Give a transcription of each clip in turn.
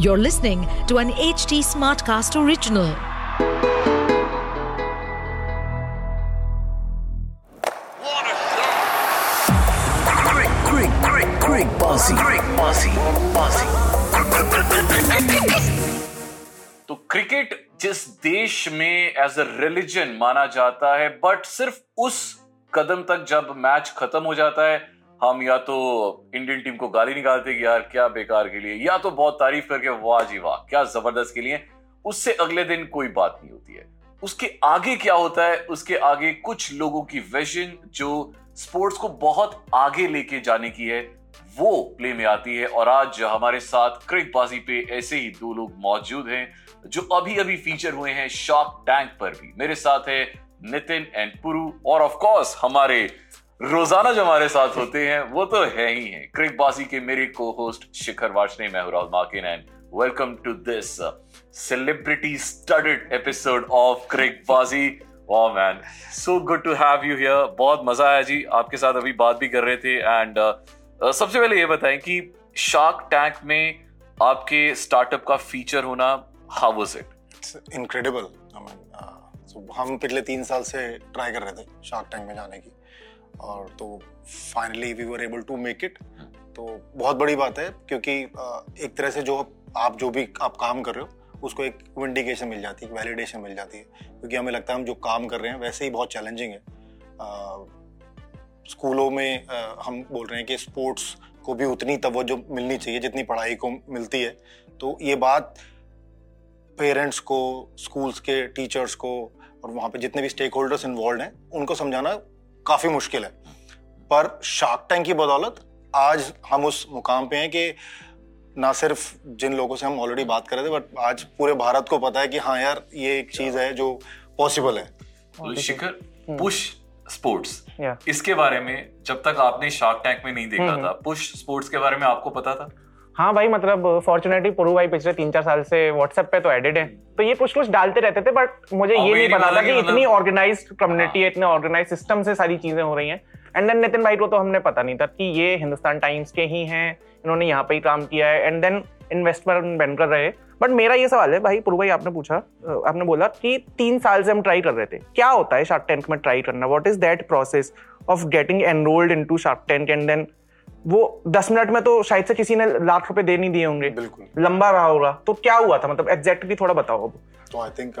You're listening to an HT Smartcast original. What a shot! Great, great, great, great bossy, great bossy, bossy. तो cricket जिस देश में as a religion माना जाता है but सिर्फ़ उस कदम तक जब मैच खत्म हो जाता है हम या तो इंडियन टीम को गाली निकालते कि यार क्या बेकार के लिए, या तो बहुत तारीफ़ करके, वाह जी वाह, क्या ज़बरदस्त के लिए। उससे अगले दिन कोई बात नहीं होती है। उसके आगे क्या होता है? उसके आगे कुछ लोगों की विजन जो स्पोर्ट्स को बहुत आगे लेके जाने की है, वो प्ले में आती है। और आज हमारे साथ क्रिकबाजी पे ऐसे ही दो लोग मौजूद हैं, जो अभी अभी फीचर हुए हैं शॉक टैंक पर भी। मेरे साथ है नितिन एंड पुरु और ऑफ़ कोर्स हमारे रोज़ाना जो हमारे साथ होते हैं वो तो है ही है। क्रिकबाजी के मेरे को होस्ट शिखर वार्षने मैं हूँ Rahul Makin and welcome to this celebrity studded episode of Cricbaazi वाह man so good to have you here बहुत मज़ा आया जी आपके साथ अभी बात भी कर रहे थे एंड uh, सबसे पहले ये बताएँ कि शार्क टैंक में आपके स्टार्टअप का फीचर होना हाउ वाज इट इनक्रेडिबल हम पिछले तीन साल से ट्राई कर रहे थे शार्क टैंक में जाने की। और तो finally we were able to make it तो बहुत बड़ी बात है क्योंकि एक तरह से जो आप जो भी आप काम कर रहे हो उसको एक विंडिकेशन मिल जाती है वैलिडेशन मिल जाती है। क्योंकि हमें लगता है हम जो काम कर रहे हैं वैसे ही बहुत चैलेंजिंग है। स्कूलों में uh, हम बोल रहे हैं कि स्पोर्ट्स को भी उतनी तवज्जो मिलनी चाहिए जितनी पढ़ाई को मिलती है। तो ये बात पेरेंट्स को स्कूल्स के टीचर्स को और वहाँ पे जितने भी स्टेक होल्डर्स इन्वॉल्व हैं उनको समझाना काफ़ी मुश्किल है। पर शार्क टैंक की बदौलत आज हम उस मुकाम पे हैं कि ना सिर्फ़ जिन लोगों से हम ऑलरेडी बात कर रहे थे बट आज पूरे भारत को पता है कि हाँ यार ये एक चीज़ है जो पॉसिबल है। तो शिखर पुश स्पोर्ट्स Yeah. इसके बारे में जब तक आपने शार्क टैंक में नहीं देखा था पुश स्पोर्ट्स के बारे में आपको पता था? हाँ भाई मतलब फॉर्चुनेटली पुरु भाई पिछले तीन चार साल से व्हाट्सएप पे तो एडिड है। तो ये कुछ कुछ डालते रहते थे बट मुझे ये नहीं पता था कि कि इतनी मतलब- ऑर्गेनाइज कम्युनिटी है। इतने ऑर्गेनाइज सिस्टम से सारी चीज़ें हो रही हैं। एंड देन नितिन भाई को तो हमने पता नहीं था कि ये हिंदुस्तान टाइम्स के ही हैं इन्होंने यहाँ पे ही काम किया है। एंड देन इन्वेस्टमेंट बनकर रहे। बट मेरा ये सवाल है भाई पुरु भाई आपने पूछा आपने बोला कि तीन साल से हम ट्राई कर रहे थे। क्या होता है शार्क टैंक में ट्राई करना? What is that process of getting enrolled into Shark Tank and then वो दस मिनट में तो शायद से किसी ने लाख रुपए दे नहीं दिए होंगे। बिल्कुल। लंबा रहा होगा। तो क्या हुआ था? मतलब एग्जैक्टली थोड़ा बताओ अब। तो आई थिंक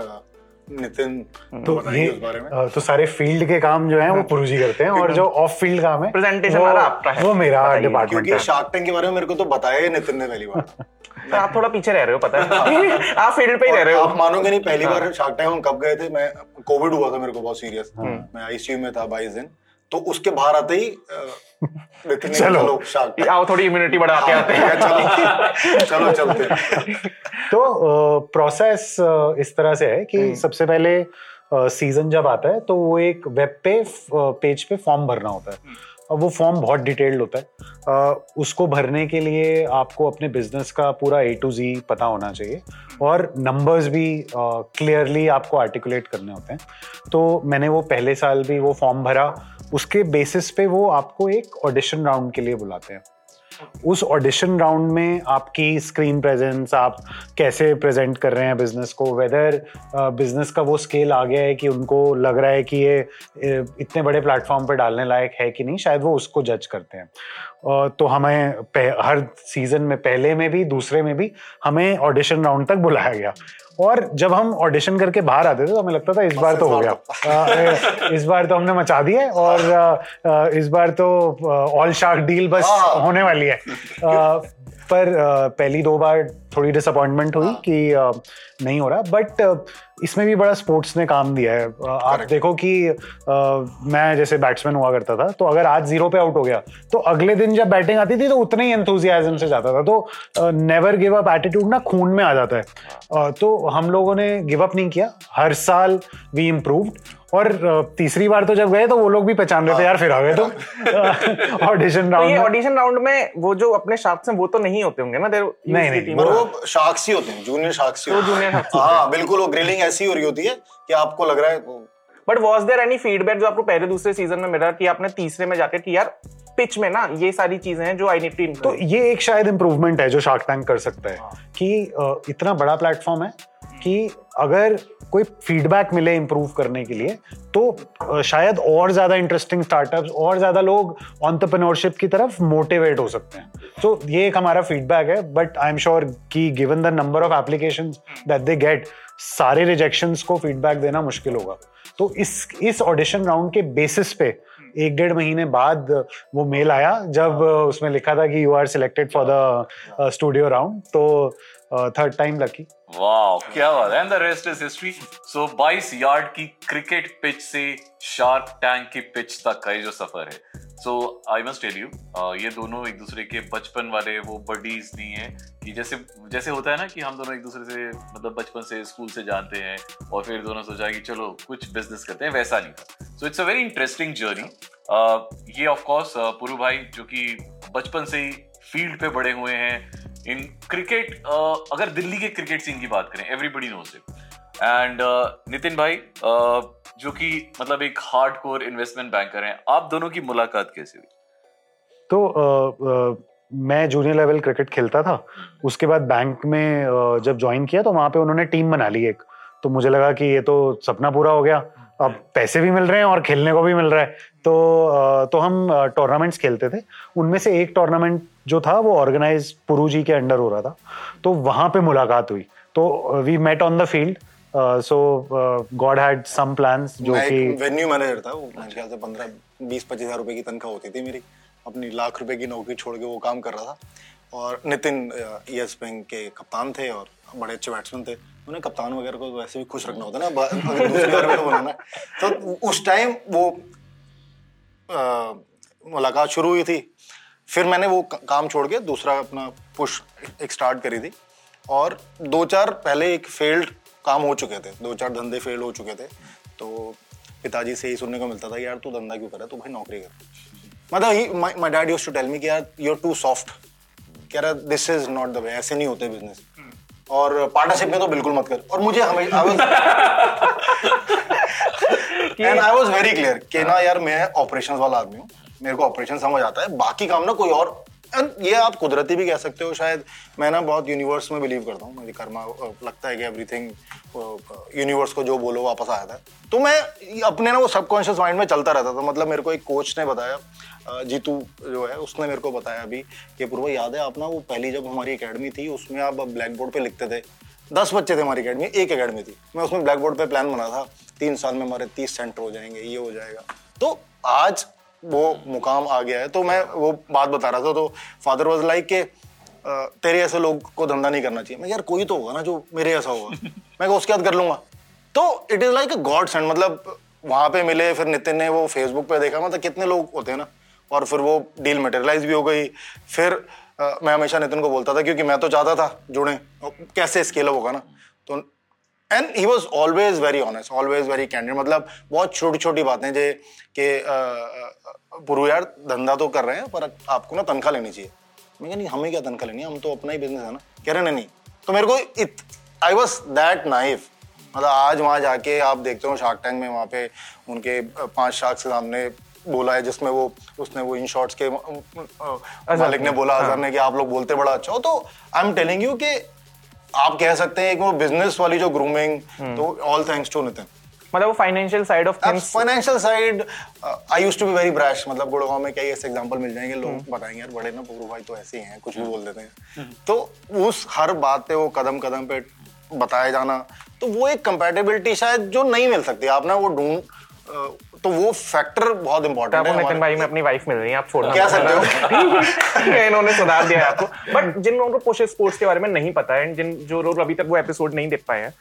नितिन तो ये उस बारे में। तो सारे फ़ील्ड के काम जो है वो पुरुजी करते हैं और जो ऑफ़ फ़ील्ड काम है Presentation वो- हमारा आपका है। वो मेरा डिपार्टमेंट क्योंकि शार्क टैंक के बारे में मेरे को तो बताया ही नितिन ने पहली बार। तो आप थोड़ा पीछे रह रहे हो पता है। आप फ़ील्ड पे ही रह रहे हो। आप मानोगे नहीं पहली बार शार्क टैंक हम कब गए थे? मैं कोविड हुआ था मेरे को बहुत सीरियस मैं आईसीयू में था बाईस दिन तो उसके बाहर आते ही चलो। आओ थोड़ी इम्यूनिटी बढ़ा के आते हैं। चलो। चलो चलते तो प्रोसेस इस तरह से है कि सबसे पहले सीज़न जब आता है तो वो एक वेब पे पेज पे फॉर्म भरना होता है। और वो फॉर्म बहुत डिटेल्ड होता है। उसको भरने के लिए आपको अपने बिज़नेस का पूरा ए टू जी पता होना चाहिए और नंबर्स भी क्लियरली आपको आर्टिकुलेट करने होते हैं। तो मैंने वो पहले साल भी वो फॉर्म भरा। उसके बेसिस पे वो आपको एक ऑडिशन राउंड के लिए बुलाते हैं। उस ऑडिशन राउंड में आपकी स्क्रीन प्रेजेंस आप कैसे प्रेजेंट कर रहे हैं बिज़नेस को वेदर बिज़नेस का वो स्केल आ गया है कि उनको लग रहा है कि ये इतने बड़े प्लेटफॉर्म पर डालने लायक है कि नहीं, शायद वो उसको जज करते हैं। तो हमें हर सीज़न में, पहले में भी, दूसरे में भी हमें ऑडिशन राउंड तक बुलाया गया। और जब हम ऑडिशन करके बाहर आते थे तो हमें लगता था इस बार तो हो गया। इस बार तो हमने मचा दी है और इस बार तो ऑल शार्क डील बस हाँ। होने वाली है। पर पहली दो बार थोड़ी डिसअपॉइंटमेंट हुई कि नहीं हो रहा। बट इसमें भी बड़ा स्पोर्ट्स ने काम दिया है। आप देखो कि मैं जैसे बैट्समैन हुआ करता था तो अगर आज ज़ीरो पे आउट हो गया तो अगले दिन जब बैटिंग आती थी तो उतने ही एंथुजियाजम से जाता था। तो नेवर गिव अप एटीट्यूड ना खून में आ जाता है। तो हम लोगों ने गिव अप नहीं किया। हर साल वी इम्प्रूव्ड और तीसरी बार तो जब गए तो वो लोग भी पहचान रहे थे यार फिर आ गए तो ऑडिशन तो ये ऑडिशन राउंड में वो जो अपने शार्क्स हैं वो तो नहीं होते होंगे ना? देर नहीं, नहीं, पर वो शार्क्स ही होते हैं जूनियर शार्क्स ही वो होते हैं। junior sharks होते हाँ बिल्कुल वो ग्रिलिंग ऐसी हो रही होती है कि आपको लग रहा है but was there any feedback जो आपको पहले दूसरे सीज़न में मिला कि आपने तीसरे में जाकर कि यार पिच में ना ये सारी चीज़ें हैं जो आई नीड टू तो ये एक शायद इम्प्रूवमेंट है जो शार्क टैंक कर सकता है कि इतना बड़ा प्लेटफॉर्म है कि अगर कोई फीडबैक मिले इम्प्रूव करने के लिए तो शायद और ज़्यादा इंटरेस्टिंग स्टार्टअप्स और ज़्यादा लोग ऑन्टरप्रनोरशिप की तरफ़ मोटिवेट हो सकते हैं। तो ये एक हमारा फीडबैक है बट आई एम श्योर कि given the number of application that they get सारे रिजेक्शंस को फीडबैक देना मुश्किल होगा। तो इस इस ऑडिशन राउंड के बेसिस पे, एक डेढ़ महीने बाद वो मेल आया, जब उसमें लिखा था कि you are selected for the studio round तो थर्ड टाइम लकी वाह क्या बात है। And the rest is history so 22 yard की क्रिकेट पिच से शार्क टैंक की पिच तक का जो सफ़र है। So I must tell you ये दोनों एक दूसरे के बचपन वाले, वो बडीज नहीं है कि जैसे जैसे होता है ना कि हम दोनों एक दूसरे से मतलब बचपन से स्कूल से जानते हैं और फिर दोनों सोचा कि चलो, कुछ बिज़नेस करते हैं, वैसा नहीं था। So it's a very interesting journey ये ऑफकोर्स पुरु भाई जो कि बचपन से ही फ़ील्ड पे बड़े हुए हैं इन क्रिकेट अगर दिल्ली के क्रिकेट सीन की बात करें everybody knows it and Nitin भाई uh, जो कि मतलब एक हार्ड कोर इन्वेस्टमेंट बैंकर हैं आप दोनों की मुलाकात कैसे हुई? तो अ, अ, मैं जूनियर लेवल क्रिकेट खेलता था। उसके बाद बैंक में जब ज्वाइन किया तो वहाँ पे उन्होंने टीम बना ली एक। तो मुझे लगा कि ये तो सपना पूरा हो गया। अब पैसे भी मिल रहे हैं और खेलने को भी मिल रहा है। तो तो हम टूर्नामेंट्स खेलते थे। उनमें से एक टूर्नामेंट जो था वो ऑर्गेनाइज पुरू जी के अंडर हो रहा था। तो वहाँ पे मुलाकात हुई। तो we met on the field so god had some plans जो कि वेन्यू मैनेजर था वो मेरे ख्याल से पंद्रह बीस पच्चीस हज़ार रुपए की तनख्वाह होती थी मेरी। अपनी लाख रुपए की नौकरी छोड़ के वो काम कर रहा था। और नितिन यस बैंक के कप्तान थे और बड़े अच्छे बैट्समैन थे। उन्हें कप्तान वगैरह को वैसे भी खुश रखना होता ना अगर दूसरे में तो उस टाइम वो मुलाकात शुरू हुई थी। फिर मैंने वो काम छोड़ के दूसरा अपना पुश एक स्टार्ट करी थी और दो चार पहले एक फेल्ड काम हो चुके थे। दो चार धंधे फेल हो चुके थे। तो पिताजी से ही सुनने को मिलता था यार तू धंधा क्यों कर रहा तू भाई नौकरी कर। मतलब ही my dad used to tell me कि यार यू आर टू सॉफ्ट कह रहा this is not the way ऐसे नहीं होते बिज़नेस और पार्टनरशिप में तो बिल्कुल मत कर। और मुझे हमेशा and I was very clear कि ना यार मैं ऑपरेशंस वाला आदमी हूँ। मेरे को ऑपरेशन समझ आता है। बाकी काम ना कोई और ये आप कुदरती भी कह सकते हो, शायद मैं ना बहुत यूनिवर्स में बिलीव करता हूँ। मुझे कर्मा लगता है कि एवरीथिंग यूनिवर्स को जो बोलो, वापस आया था। तो मैं अपने ना वो सबकॉन्शियस माइंड में चलता रहता था। मतलब मेरे को एक कोच ने बताया जीतू जो है, उसने मेरे को बताया अभी कि, पूर्व, याद है आप ना वो पहली जब हमारी अकेडमी थी, उसमें आप ब्लैक बोर्ड पे लिखते थे। दस बच्चे थे हमारी अकेडमी एक अकेडमी थी। मैं उसमें ब्लैक बोर्ड पर प्लान बना था। तीन साल में हमारे तीस सेंटर हो जाएँगे ये हो जाएगा। तो आज वो मुकाम आ गया है। तो मैं वो बात बता रहा था तो फादर वॉज़ लाइक के तेरे ऐसे लोग को धंधा नहीं करना चाहिए। मैं यार कोई तो होगा ना जो मेरे ऐसा होगा। मैं उसके बाद कर लूँगा। तो it is like a godsend मतलब वहाँ पे मिले फिर नितिन ने वो फेसबुक पे देखा मतलब कितने लोग होते हैं ना। और फिर वो डील मटेरियलाइज भी हो गई। फिर अ, मैं हमेशा नितिन को बोलता था क्योंकि मैं तो चाहता था जुड़े। कैसे स्केल होगा ना। तो and he was always very honest always very candid मतलब बहुत छोटी छोटी बातें जे कि पुरु यार धंधा तो कर रहे हैं पर आपको ना तनख्वाह लेनी चाहिए। मैं नहीं हमें क्या तनख्वाह लेनी है? हम तो अपना ही बिज़नेस है ना। कह रहे नहीं तो मेरे को इत आई वॉज़ दैट नाइफ मतलब आज वहाँ जाके आप देखते हो शार्क टैंक में वहाँ पे उनके पाँच शार्क के सामने बोला है जिसमें वो उसने वो इन शॉर्ट्स के मालिक ने बोला अजहर ने कि आप लोग बोलते बड़ा अच्छा हो। तो आई एम टेलिंग यू कि आप कह सकते हैं कि वो बिज़नेस वाली जो ग्रूमिंग तो ऑल थैंक्स टू नितिन मतलब वो financial side of things financial side I use to be very brash मतलब गुड़गांव में कई ऐसे एग्जांपल मिल जाएँगे लोग बताएँगे यार बड़े ना पूरू भाई तो ऐसे ही हैं कुछ भी बोल देते हैं. तो उस हर बात पे वो कदम कदम पे बताया जाना तो वो एक कंपेटेबिलिटी शायद जो नहीं मिल सकती। आप ना वो ढूंढ अ, तो वो फैक्टर बहुत इंपॉर्टेंट है नितिन भाई में अपनी वाइफ मिल रही है आप छोड़ना मत सकते हो। इन्होंने सुधार दिया है आपको। बट जिन लोगों को पुश स्पोर्ट्स के बारे में नहीं पता है जिन जो लोग अभी तक वो एपिसोड नहीं देख पाए हैं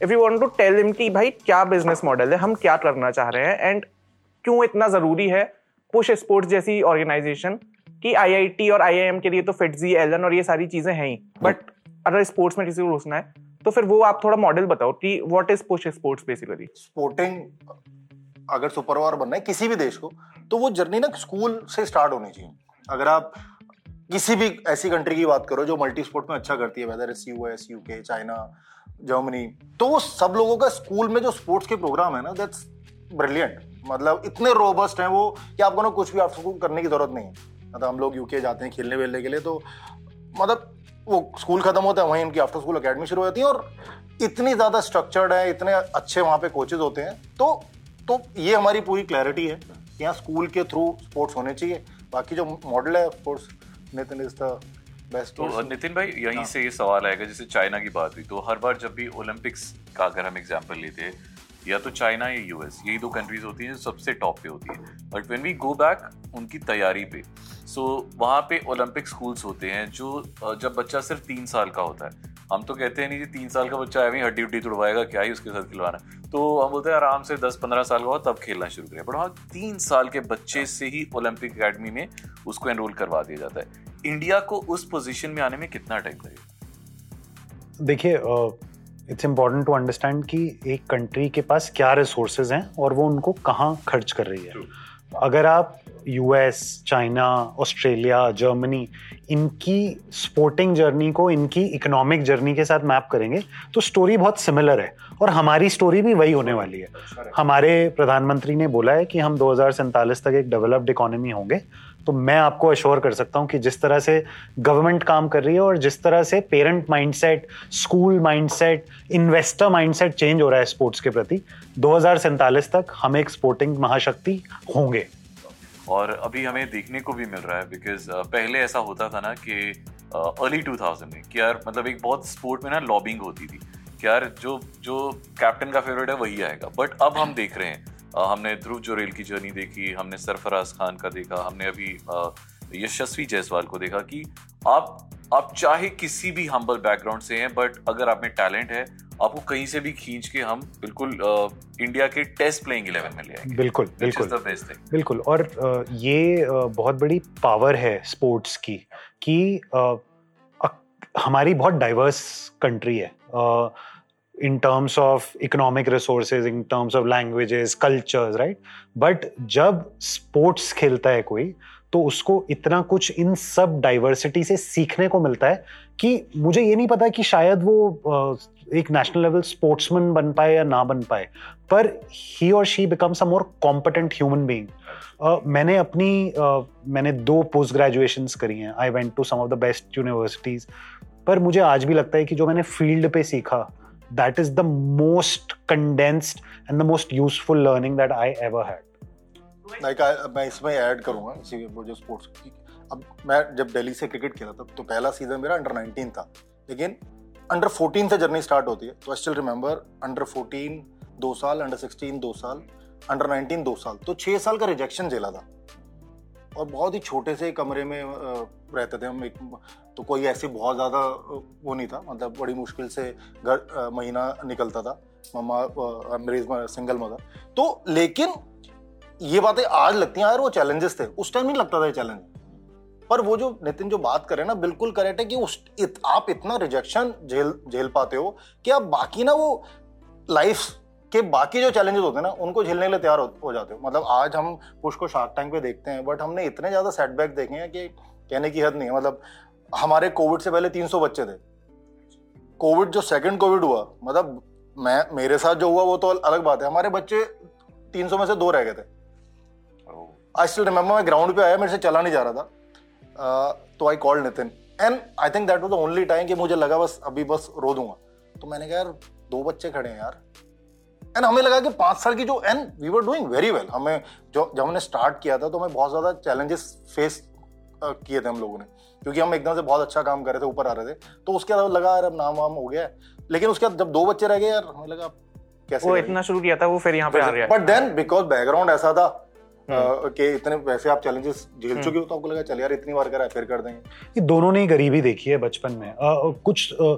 if you want to tell him कि भाई क्या बिज़नेस मॉडल है हम क्या करना चाह रहे हैं एंड क्यों इतना ज़रूरी है पुश स्पोर्ट्स जैसी ऑर्गेनाइजेशन कि आईआईटी और आईआईएम के लिए तो फिटजी एलन और ये सारी चीज़ें हैं ही। बट अगर स्पोर्ट्स में किसी को घुसना है तो फिर वो आप थोड़ा मॉडल बताओ कि what is push sports basically sporting अगर सुपर ओवर बनना है किसी भी देश को तो वो जर्नी ना स्कूल से स्टार्ट होनी चाहिए। अगर आप किसी भी ऐसी कंट्री की बात करो जो मल्टी स्पोर्ट में अच्छा करती है whether as U S U K China Germany तो वो सब लोगों का स्कूल में जो स्पोर्ट्स के प्रोग्राम है ना दैट्स ब्रिलियंट मतलब इतने रोबस्ट हैं वो कि आपको ना कुछ भी आपको करने की ज़रूरत नहीं है। मतलब हम लोग यूके जाते हैं खेलने वेलने के लिए तो मतलब वो स्कूल खत्म होता है, वहीं उनकी आफ्टर स्कूल अकेडमी शुरू हो जाती है और इतनी ज़्यादा स्ट्रक्चर्ड है, इतने अच्छे वहाँ पे कोचेज होते हैं तो तो ये हमारी पूरी क्लैरिटी है कि यहाँ स्कूल के थ्रू स्पोर्ट्स होने चाहिए। बाकी जो मॉडल है sports Nitin is the best तो नितिन भाई यहीं से ये सवाल आएगा जैसे चाइना की बात हुई तो हर बार जब भी ओलंपिक्स का अगर हम एग्जांपल लेते हैं या तो चाइना या यूएस यही दो कंट्रीज़ होती हैं जो सबसे टॉप पे होती है। But when we go back उनकी तैयारी पे सो so, वहाँ पे ओलंपिक स्कूल्स होते हैं जो जब बच्चा सिर्फ़ तीन साल का होता है हम तो कहते हैं नहीं जी तीन साल का बच्चा है हड्डी उड्डी तुड़वाएगा क्या ही उसके साथ खिलवाना तो हम बोलते हैं आराम से दस पंद्रह साल का हो तब खेलना शुरू करें। बट हाँ तीन साल के बच्चे से ही ओलंपिक अकेडमी में उसको एनरोल करवा दिया जाता है। इंडिया को उस पोजिशन में आने में कितना टाइम लगेगा? देखिए इट्स इंपॉर्टेंट टू अंडरस्टैंड कि एक कंट्री के पास क्या रिसोर्सेज हैं और वो उनको कहाँ खर्च कर रही है। अगर आप यूएस चाइना ऑस्ट्रेलिया जर्मनी इनकी स्पोर्टिंग जर्नी को, इनकी इकोनॉमिक जर्नी के साथ मैप करेंगे तो स्टोरी बहुत सिमिलर है। और हमारी स्टोरी भी वही होने वाली है। हमारे प्रधानमंत्री ने बोला है कि हम दो हज़ार सैंतालीस तक एक डेवलप्ड इकोनॉमी होंगे। तो मैं आपको अश्योर कर सकता हूँ कि जिस तरह से गवर्नमेंट काम कर रही है और जिस तरह से parent mindset school mindset investor mindset change हो रहा है स्पोर्ट्स के प्रति दो तक हम एक स्पोर्टिंग महाशक्ति होंगे। और अभी हमें देखने को भी मिल रहा है बिकॉज़ पहले ऐसा होता था ना कि अर्ली 2000 में कि यार मतलब एक बहुत स्पोर्ट में ना लॉबिंग होती थी। कि यार जो जो कैप्टन का फेवरेट है वही आएगा। बट अब हम देख रहे हैं। अ, हमने ध्रुव जोरेल की जर्नी देखी हमने सरफराज खान का देखा हमने अभी यशस्वी जायसवाल को देखा कि आप आप चाहे किसी भी हम्बल बैकग्राउंड से हैं बट अगर आप में टैलेंट है आपको कहीं से भी खींच के हम बिल्कुल अ, इंडिया के टेस्ट प्लेइंग इलेवन में ले आएँगे। बिल्कुल बिल्कुल। बिल्कुल और ये बहुत बड़ी पावर है स्पोर्ट्स की कि हमारी बहुत डाइवर्स कंट्री है। In terms of economic resources in terms of languages cultures right but जब स्पोर्ट्स खेलता है कोई तो उसको इतना कुछ इन सब डाइवर्सिटी से सीखने को मिलता है कि मुझे ये नहीं पता कि शायद वो एक नेशनल लेवल स्पोर्ट्समैन बन पाए या ना बन पाए पर ही और she becomes a more competent human being मैंने अपनी अ, मैंने दो पोस्ट ग्रेजुएशन करी हैं. I went to some of the best universities पर मुझे आज भी लगता है कि जो मैंने फ़ील्ड पे सीखा that is the most condensed and the most useful learning that I ever had like मैं इसमें ऐड इसी अब मैं जब दिल्ली से क्रिकेट खेला था तो पहला सीज़न मेरा अंडर 19 था। लेकिन अंडर 14 से जर्नी स्टार्ट होती है तो आई स्टिल रिमेंबर अंडर 14 दो साल अंडर 16 दो साल अंडर 19 दो साल। तो छः साल का रिजेक्शन झेला था। और बहुत ही छोटे से कमरे में रहते थे हम एक तो कोई ऐसे बहुत ज़्यादा वो नहीं था। मतलब बड़ी मुश्किल से घर महीना निकलता था। मम्मा अ, मेरी सिंगल मदर तो लेकिन ये बातें आज लगती हैं यार वो चैलेंजेस थे। उस टाइम नहीं लगता था ये चैलेंज पर वो जो नितिन जो बात कर रहे ना बिल्कुल करेक्ट है कि उस इत, आप इतना रिजेक्शन झेल झेल पाते हो कि आप बाकी ना वो लाइफ के बाकी जो चैलेंजेस होते हैं ना उनको झेलने के लिए तैयार हो, हो जाते हो। मतलब आज हम पुश को शार्क टैंक पे देखते हैं बट हमने इतने ज़्यादा सेटबैक देखे हैं कि कहने की हद नहीं है। मतलब हमारे कोविड से पहले 300 बच्चे थे। कोविड जो सेकंड कोविड हुआ मतलब मैं मेरे साथ जो हुआ वो तो अलग बात है। हमारे बच्चे 300 में से दो रह गए थे। आई स्टिल रिमेंबर मैं ग्राउंड पे आया मेरे से चला नहीं जा रहा था। तो I called Nitin and I think that was the only time कि मुझे लगा बस अभी बस रो दूँगा। तो मैंने कहा यार दो बच्चे खड़े हैं यार। एंड हमें लगा कि पाँच साल की जो and we were doing very well हमें जो जब हमने स्टार्ट किया था तो हमें बहुत ज़्यादा चैलेंजेस फेस किए थे हम लोगों ने। क्योंकि हम एकदम से बहुत अच्छा काम कर रहे थे ऊपर आ रहे थे। तो उसके बाद लगा यार अब नाम वाम हो गया लेकिन उसके बाद जब दो बच्चे रह गए यार हमें लगा कैसे वो इतना शुरू किया था वो फिर यहाँ पे आ गया बट देन बिकॉज़ बैकग्राउंड ऐसा था कि इतने वैसे आप चैलेंजेस झेल चुके हो तो आपको लगा चल यार इतनी बार करा फिर कर देंगे। ये दोनों ने गरीबी देखी है बचपन में। अ, कुछ अ,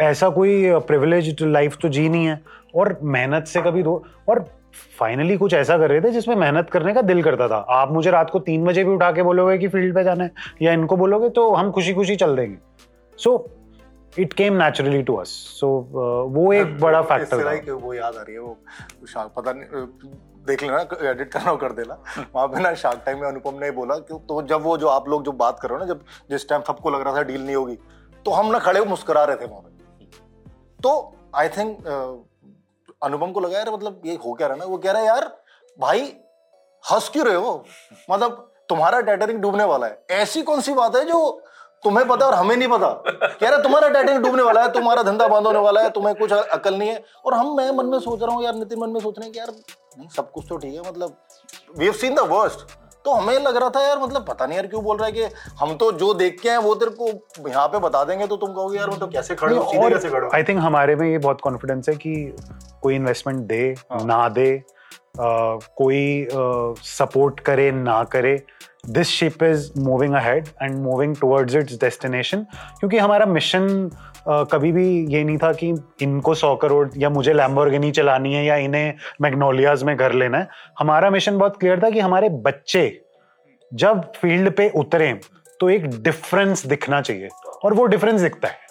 ऐसा कोई प्रिविलेज लाइफ तो जी नहीं है। और मेहनत से कभी दो और फाइनली कुछ ऐसा कर रहे थे जिसमें मेहनत करने का दिल करता था। आप मुझे रात को तीन बजे भी उठा के बोलोगे कि फ़ील्ड पे जाना है या इनको बोलोगे तो हम खुशी खुशी चल देंगे। So it came naturally to us so वो एक बड़ा फैक्टर वो याद आ रही है वो पता नहीं देख लेना एडिट करना कर देना। वहाँ पे ना शार्क टाइम में अनुपम ने बोला कि तो जब वो जो आप लोग जो बात कर रहे हो ना, जब जिस टाइम सबको लग रहा था डील नहीं होगी तो हम ना खड़े मुस्कुरा रहे थे वहाँ पे। तो आई थिंक अनुपम को लगा, यार मतलब ये हो क्या रहा ना? वो कह रहा है, यार, भाई, हंस क्यों रहे हो? मतलब तुम्हारा टाइटैनिक डूबने वाला है। ऐसी कौन सी बात है जो तुम्हें पता और हमें नहीं पता? कह रहा तुम्हारा टाइटैनिक डूबने वाला है, तुम्हारा धंधा बंद होने वाला है, तुम्हें कुछ अकल नहीं है। और हम, मैं मन में सोच रहा हूँ, यार, नितिन मन में सोच रहे हैं कि, यार नहीं सब कुछ तो ठीक है मतलब we have seen the worst तो हमें लग रहा था यार मतलब पता नहीं यार क्यों बोल रहा है कि हम तो जो देख के आए वो तेरे को यहाँ पे बता देंगे तो तुम कहोगे यार वो तो कैसे खड़े हो सीधे कैसे खड़े हो? आई थिंक हमारे में ये बहुत कॉन्फिडेंस है कि कोई इन्वेस्टमेंट दे हाँ. ना दे uh, कोई सपोर्ट करे ना करे। This ship is moving ahead and moving towards its destination क्योंकि हमारा मिशन कभी भी ये नहीं था कि इनको सौ करोड़ या मुझे लैम्बोर्गिनी चलानी है या इन्हें मैग्नोलियाज में घर लेना है। हमारा मिशन बहुत क्लियर था कि हमारे बच्चे जब फ़ील्ड पे उतरे तो एक डिफरेंस दिखना चाहिए और वो डिफरेंस दिखता है।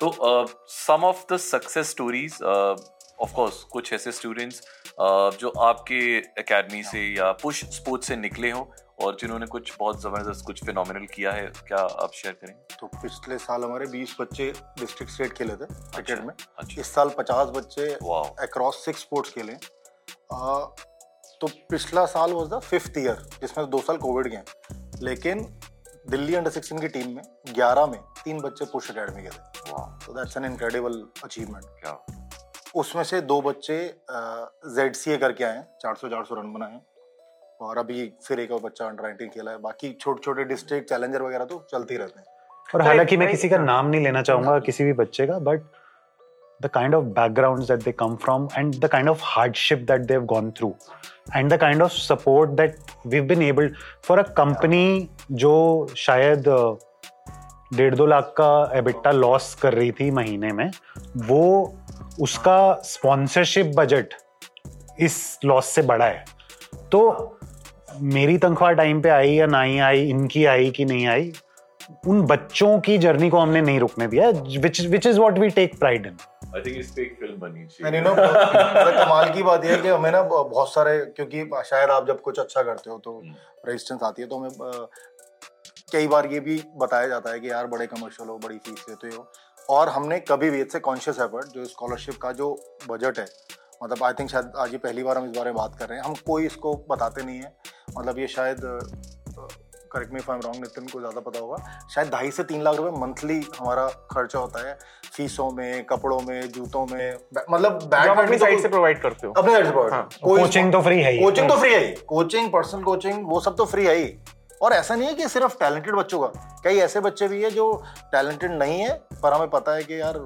तो some of the success stories of course कुछ ऐसे स्टूडेंट्स uh, जो आपके एकेडमी से या पुश स्पोर्ट्स से निकले हो और जिन्होंने कुछ बहुत ज़बरदस्त कुछ फिनोमिनल किया है क्या आप शेयर करेंगे? तो पिछले साल हमारे 20 बच्चे डिस्ट्रिक्ट स्टेट खेले थे क्रिकेट में। अच्छा। इस साल 50 बच्चे अक्रॉस सिक्स स्पोर्ट्स खेले। आ, तो पिछला साल वाज द फिफ्थ ईयर जिसमें दो साल कोविड गए। लेकिन दिल्ली अंडर 16 की टीम में 11 में तीन बच्चे पुश अकेडमी के थे। तो दैट्स एन इनक्रेडिबल अचीवमेंट क्या? उसमें से दो बच्चे जेड सी ए करके आए हैं चार सौ चार सौ रन बनाए हैं। और अभी फिर एक और बच्चा अंडर नाइनटीन खेला है। बाकी छोटे छोटे डिस्ट्रिक्ट चैलेंजर वगैरह तो चलते ही रहते हैं। और हालाँकि मैं किसी का नाम नहीं लेना चाहूँगा किसी भी बच्चे का but the kind of background that they come from and the kind of hardship that they have gone through and the kind of support that we been able for a company जो शायद डेढ़ दो लाख का EBITDA loss कर रही थी महीने में वो उसका स्पॉन्सरशिप बजट इस लॉस से बड़ा है। तो मेरी तनख्वाह टाइम पे आई या नहीं आई इनकी आई कि नहीं आई उन बच्चों की जर्नी को हमने नहीं रुकने दिया which which is what we take pride in I think इस पे एक फ़िल्म बनी एंड नो कमाल की बात यह है कि हमें ना बहुत सारे क्योंकि शायद आप जब कुछ अच्छा करते हो तो रेजिस्टेंस आती है तो हमें कई बार ये भी बताया जाता है कि यार बड़े कमर्शियल हो बड़ी फ़ीस लेते हो। और हमने कभी भी इससे कॉन्शियस एफर्ट जो स्कॉलरशिप का जो बजट है मतलब आई थिंक शायद आज ये पहली बार हम इस बारे में बात कर रहे हैं। हम कोई इसको बताते नहीं है। मतलब ये शायद correct me if I'm wrong Nitin को ज़्यादा पता होगा। शायद ढाई से तीन लाख रुपए मंथली हमारा खर्चा होता है। फीसों में कपड़ों में जूतों में मतलब बैग अपनी साइड से प्रोवाइड करते हो। अपने साइड से provide हाँ, कोचिंग तो फ्री है ही। कोचिंग तो फ्री है ही। कोचिंग पर्सनल कोचिंग वो सब तो फ्री है ही। और ऐसा नहीं है कि सिर्फ़ टैलेंटेड बच्चों का। कई ऐसे बच्चे भी है जो टैलेंटेड नहीं है पर हमें पता है कि यार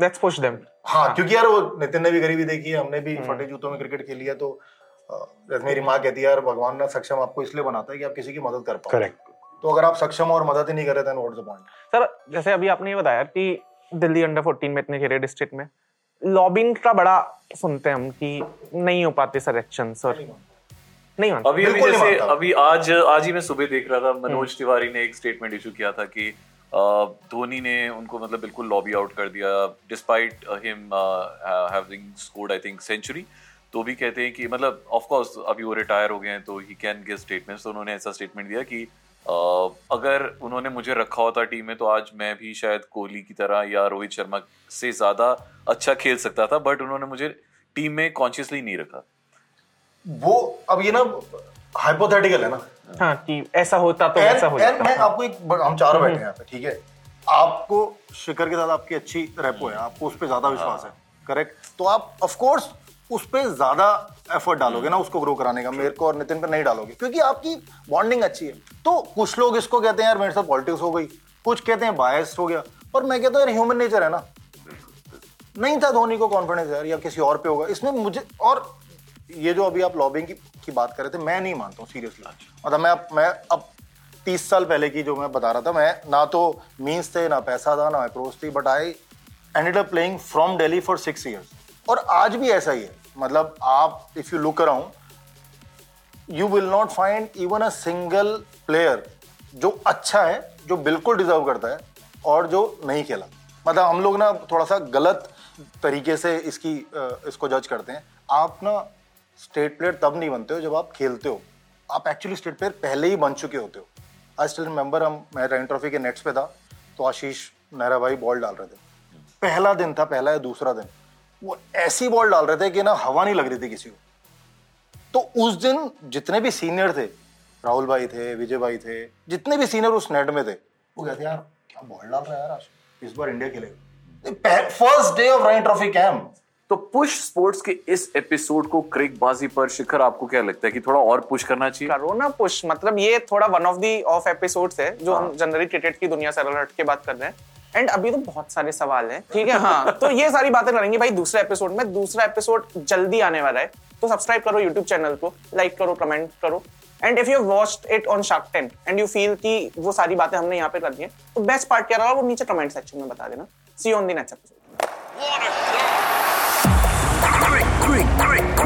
लेट्स पुश देम हाँ क्योंकि यार वो नितिन ने भी गरीबी देखी है हमने भी हम्म। फटे जूतों में क्रिकेट खेली है तो जैसे मेरी माँ कहती है यार भगवान ना सक्षम आपको इसलिए बनाता है कि आप किसी की मदद कर पाओ. करेक्ट तो अगर आप सक्षम और मदद ही नहीं कर रहे थे व्हाट्स द पॉइंट सर जैसे अभी आपने ये बताया कि दिल्ली अंडर 14 में इतने खेले डिस्ट्रिक्ट में लॉबिंग का बड़ा सुनते हैं हम कि नहीं हो पाते सर एक्शन सर नहीं मानते। अभी अभी जैसे अभी आज आज ही मैं सुबह देख रहा था मनोज तिवारी ने एक स्टेटमेंट इशू किया था कि धोनी ने उनको मतलब बिल्कुल लॉबी आउट कर दिया despite him having scored I think century तो भी कहते हैं कि मतलब ऑफ़ कोर्स अभी वो रिटायर हो गए हैं तो ही कैन गिव स्टेटमेंट्स तो उन्होंने ऐसा स्टेटमेंट दिया कि अ, अगर उन्होंने मुझे रखा होता टीम में तो आज मैं भी शायद कोहली की तरह या रोहित शर्मा से ज़्यादा अच्छा खेल सकता था बट उन्होंने मुझे टीम में कॉन्शियसली नहीं रखा। वो अब ये ना हाइपोथेटिकल है ना? हाँ कि ऐसा होता तो ऐसा हो जाता। मैं आपको एक हम चारों बैठे हैं यहाँ पे ठीक है? आपको शिखर के साथ आपकी अच्छी रेपो है आपको उस पर ज़्यादा विश्वास है करेक्ट तो आप ऑफ़ कोर्स उस पर ज़्यादा एफर्ट डालोगे ना उसको ग्रो कराने का। मेरे को और नितिन पे नहीं डालोगे क्योंकि आपकी बॉन्डिंग अच्छी है। तो कुछ लोग इसको कहते हैं यार मेरे साथ पॉलिटिक्स हो गई। कुछ कहते हैं बायस हो गया। पर मैं कहता हूँ यार ह्यूमन नेचर है ना। नहीं था धोनी को कॉन्फिडेंस यार या किसी और पे होगा। इसमें मुझे और ये जो अभी आप लॉबिंग की, की बात कर रहे थे मैं नहीं मानता हूँ सीरियसली मतलब मैं मैं अब तीस साल पहले की जो मैं बता रहा था मैं ना तो मीन्स थे ना पैसा था ना अप्रोच थी but I ended up playing from Delhi for six years और आज भी ऐसा ही है। मतलब आप if you look around you will not find even a single player जो अच्छा है जो बिल्कुल डिजर्व करता है और जो नहीं खेला। मतलब हम लोग ना थोड़ा सा गलत तरीके से इसकी इसको जज करते हैं। आप ना स्टेट प्लेयर तब नहीं बनते हो जब आप खेलते हो। आप एक्चुअली स्टेट प्लेयर पहले ही बन चुके होते हो। आई स्टिल रिमेंबर हम, मैं रैन ट्रॉफी के नेट्स पे था तो आशीष नेहरा भाई बॉल डाल रहे थे। पहला दिन था, पहला या दूसरा दिन। वो ऐसी बॉल डाल रहे थे कि ना हवा नहीं लग रही थी किसी को। तो उस दिन जितने भी सीनियर थे, राहुल भाई थे, विजय भाई थे, जितने भी सीनियर उस नेट में थे, वो कहते यार, क्या बॉल डाल रहा है यार इस बार इंडिया खेलेगा। फ़र्स्ट डे ऑफ़ रन ट्रॉफी कैंप तो पुश स्पोर्ट्स के इस एपिसोड को क्रिक बाजी पर शिखर आपको क्या लगता है कि थोड़ा और पुश करना चाहिए? करो ना पुश मतलब ये थोड़ा one of the off episodes है जो हम जनरली क्रिकेट की दुनिया से अलर्ट के बात कर रहे हैं। एंड अभी तो बहुत सारे सवाल हैं ठीक है? हाँ। तो ये सारी बातें करेंगे भाई दूसरे एपिसोड में। दूसरा एपिसोड जल्दी आने वाला है तो सब्सक्राइब करो यूट्यूब चैनल को लाइक करो कमेंट करो। And if you watched it on Shark Tank and you feel कि वो सारी बातें हमने यहाँ पे कर दी हैं तो बेस्ट पार्ट क्या रहा? वो नीचे कमेंट सेक्शन में बता देना। See on the next episode